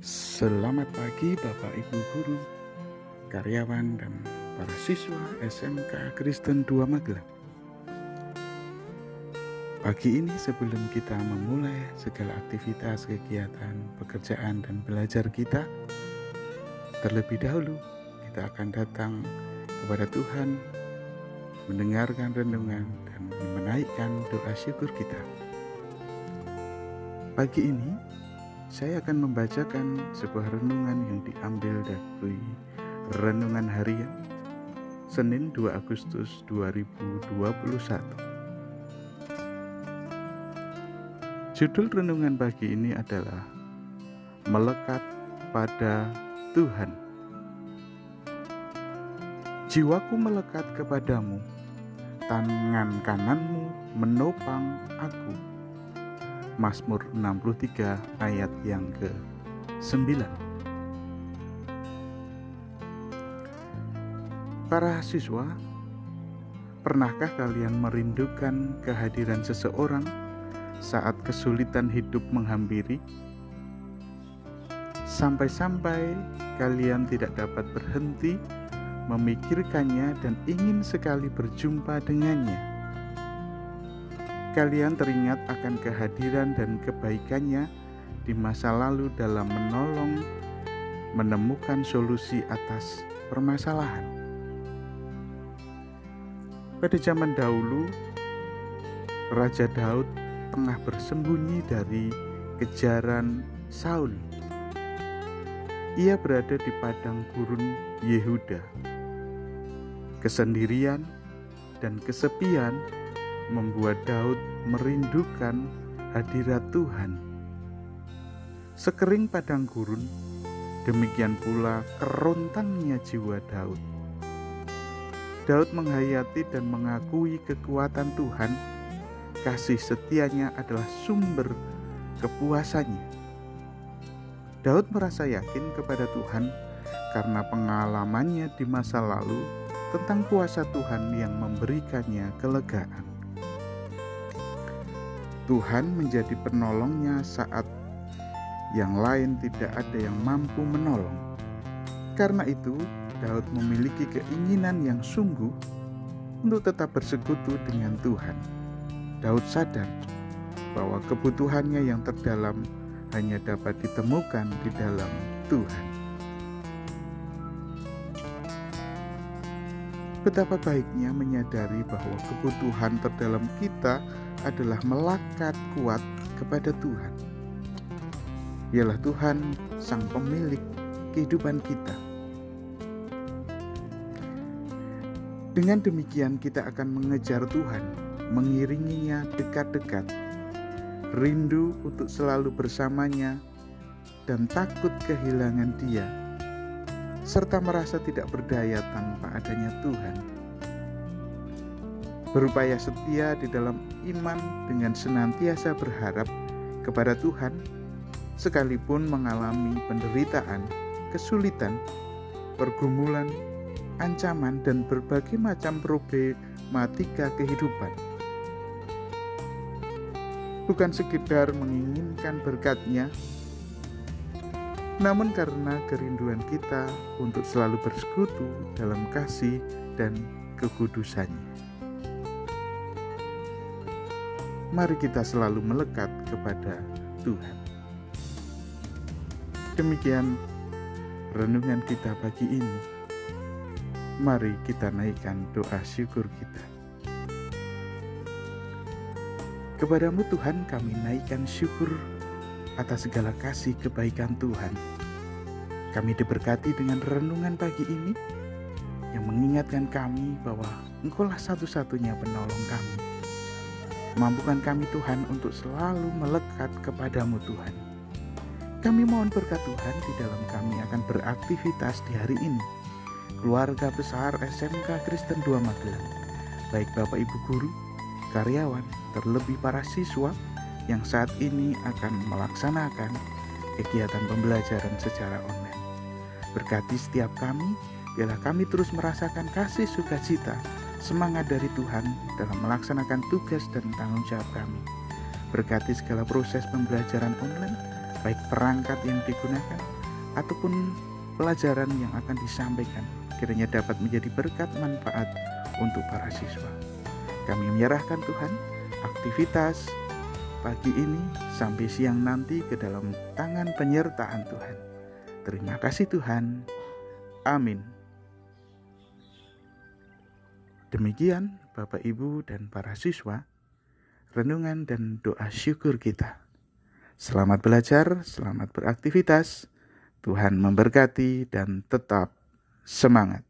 Selamat pagi Bapak Ibu Guru, karyawan dan para siswa SMK Kristen 2 Magelang. Pagi ini sebelum kita memulai segala aktivitas, kegiatan, pekerjaan dan belajar kita, terlebih dahulu kita akan datang kepada Tuhan mendengarkan renungan dan menaikkan doa syukur kita. Pagi ini saya akan membacakan sebuah renungan yang diambil dari renungan harian Senin 2 Agustus 2021. Judul renungan pagi ini adalah Melekat pada Tuhan. Jiwaku melekat kepadamu, tangan kananmu menopang aku Mazmur 63 ayat yang ke-9. Para siswa, pernahkah kalian merindukan kehadiran seseorang saat kesulitan hidup menghampiri? Sampai-sampai kalian tidak dapat berhenti memikirkannya dan ingin sekali berjumpa dengannya kalian teringat akan kehadiran dan kebaikannya di masa lalu dalam menolong menemukan solusi atas permasalahan. Pada zaman dahulu, Raja Daud tengah bersembunyi dari kejaran Saul. Ia berada di padang gurun Yehuda. Kesendirian dan kesepian membuat Daud merindukan hadirat Tuhan. Sekering padang gurun, demikian pula kerontangnya jiwa Daud. Daud menghayati dan mengakui kekuatan Tuhan, kasih setianya adalah sumber kepuasannya. Daud merasa yakin kepada Tuhan karena pengalamannya di masa lalu tentang kuasa Tuhan yang memberikannya kelegaan. Tuhan menjadi penolongnya saat yang lain tidak ada yang mampu menolong. Karena itu, Daud memiliki keinginan yang sungguh untuk tetap bersekutu dengan Tuhan. Daud sadar bahwa kebutuhannya yang terdalam hanya dapat ditemukan di dalam Tuhan. Betapa baiknya menyadari bahwa kebutuhan terdalam kita adalah melekat kuat kepada Tuhan. Ialah Tuhan sang pemilik kehidupan kita. Dengan demikian kita akan mengejar Tuhan, mengiringinya dekat-dekat, rindu untuk selalu bersamanya, dan takut kehilangan dia, serta merasa tidak berdaya tanpa adanya Tuhan berupaya setia di dalam iman dengan senantiasa berharap kepada Tuhan, sekalipun mengalami penderitaan, kesulitan, pergumulan, ancaman, dan berbagai macam problematika kehidupan. Bukan sekedar menginginkan berkatnya, namun karena kerinduan kita untuk selalu bersekutu dalam kasih dan kekudusannya mari kita selalu melekat kepada Tuhan. Demikian renungan kita pagi ini. Mari kita naikkan doa syukur kita. Kepadamu Tuhan kami naikkan syukur atas segala kasih kebaikan Tuhan. Kami diberkati dengan renungan pagi ini yang mengingatkan kami bahwa Engkaulah satu-satunya penolong kami Mampukan kami Tuhan untuk selalu melekat kepadamu Tuhan. Kami mohon berkat Tuhan di dalam kami akan beraktivitas di hari ini. Keluarga besar SMK Kristen 2 Magelang, baik Bapak Ibu Guru, karyawan, terlebih para siswa yang saat ini akan melaksanakan kegiatan pembelajaran secara online. Berkati setiap kami, biarlah kami terus merasakan kasih sukacita semangat dari Tuhan dalam melaksanakan tugas dan tanggung jawab kami. Berkati segala proses pembelajaran online, baik perangkat yang digunakan ataupun pelajaran yang akan disampaikan kiranya dapat menjadi berkat manfaat untuk para siswa. Kami menyerahkan Tuhan aktivitas pagi ini sampai siang nanti ke dalam tangan penyertaan Tuhan. Terima kasih Tuhan. Amin. Demikian Bapak Ibu dan para siswa, renungan dan doa syukur kita. Selamat belajar, selamat beraktivitas. Tuhan memberkati dan tetap semangat.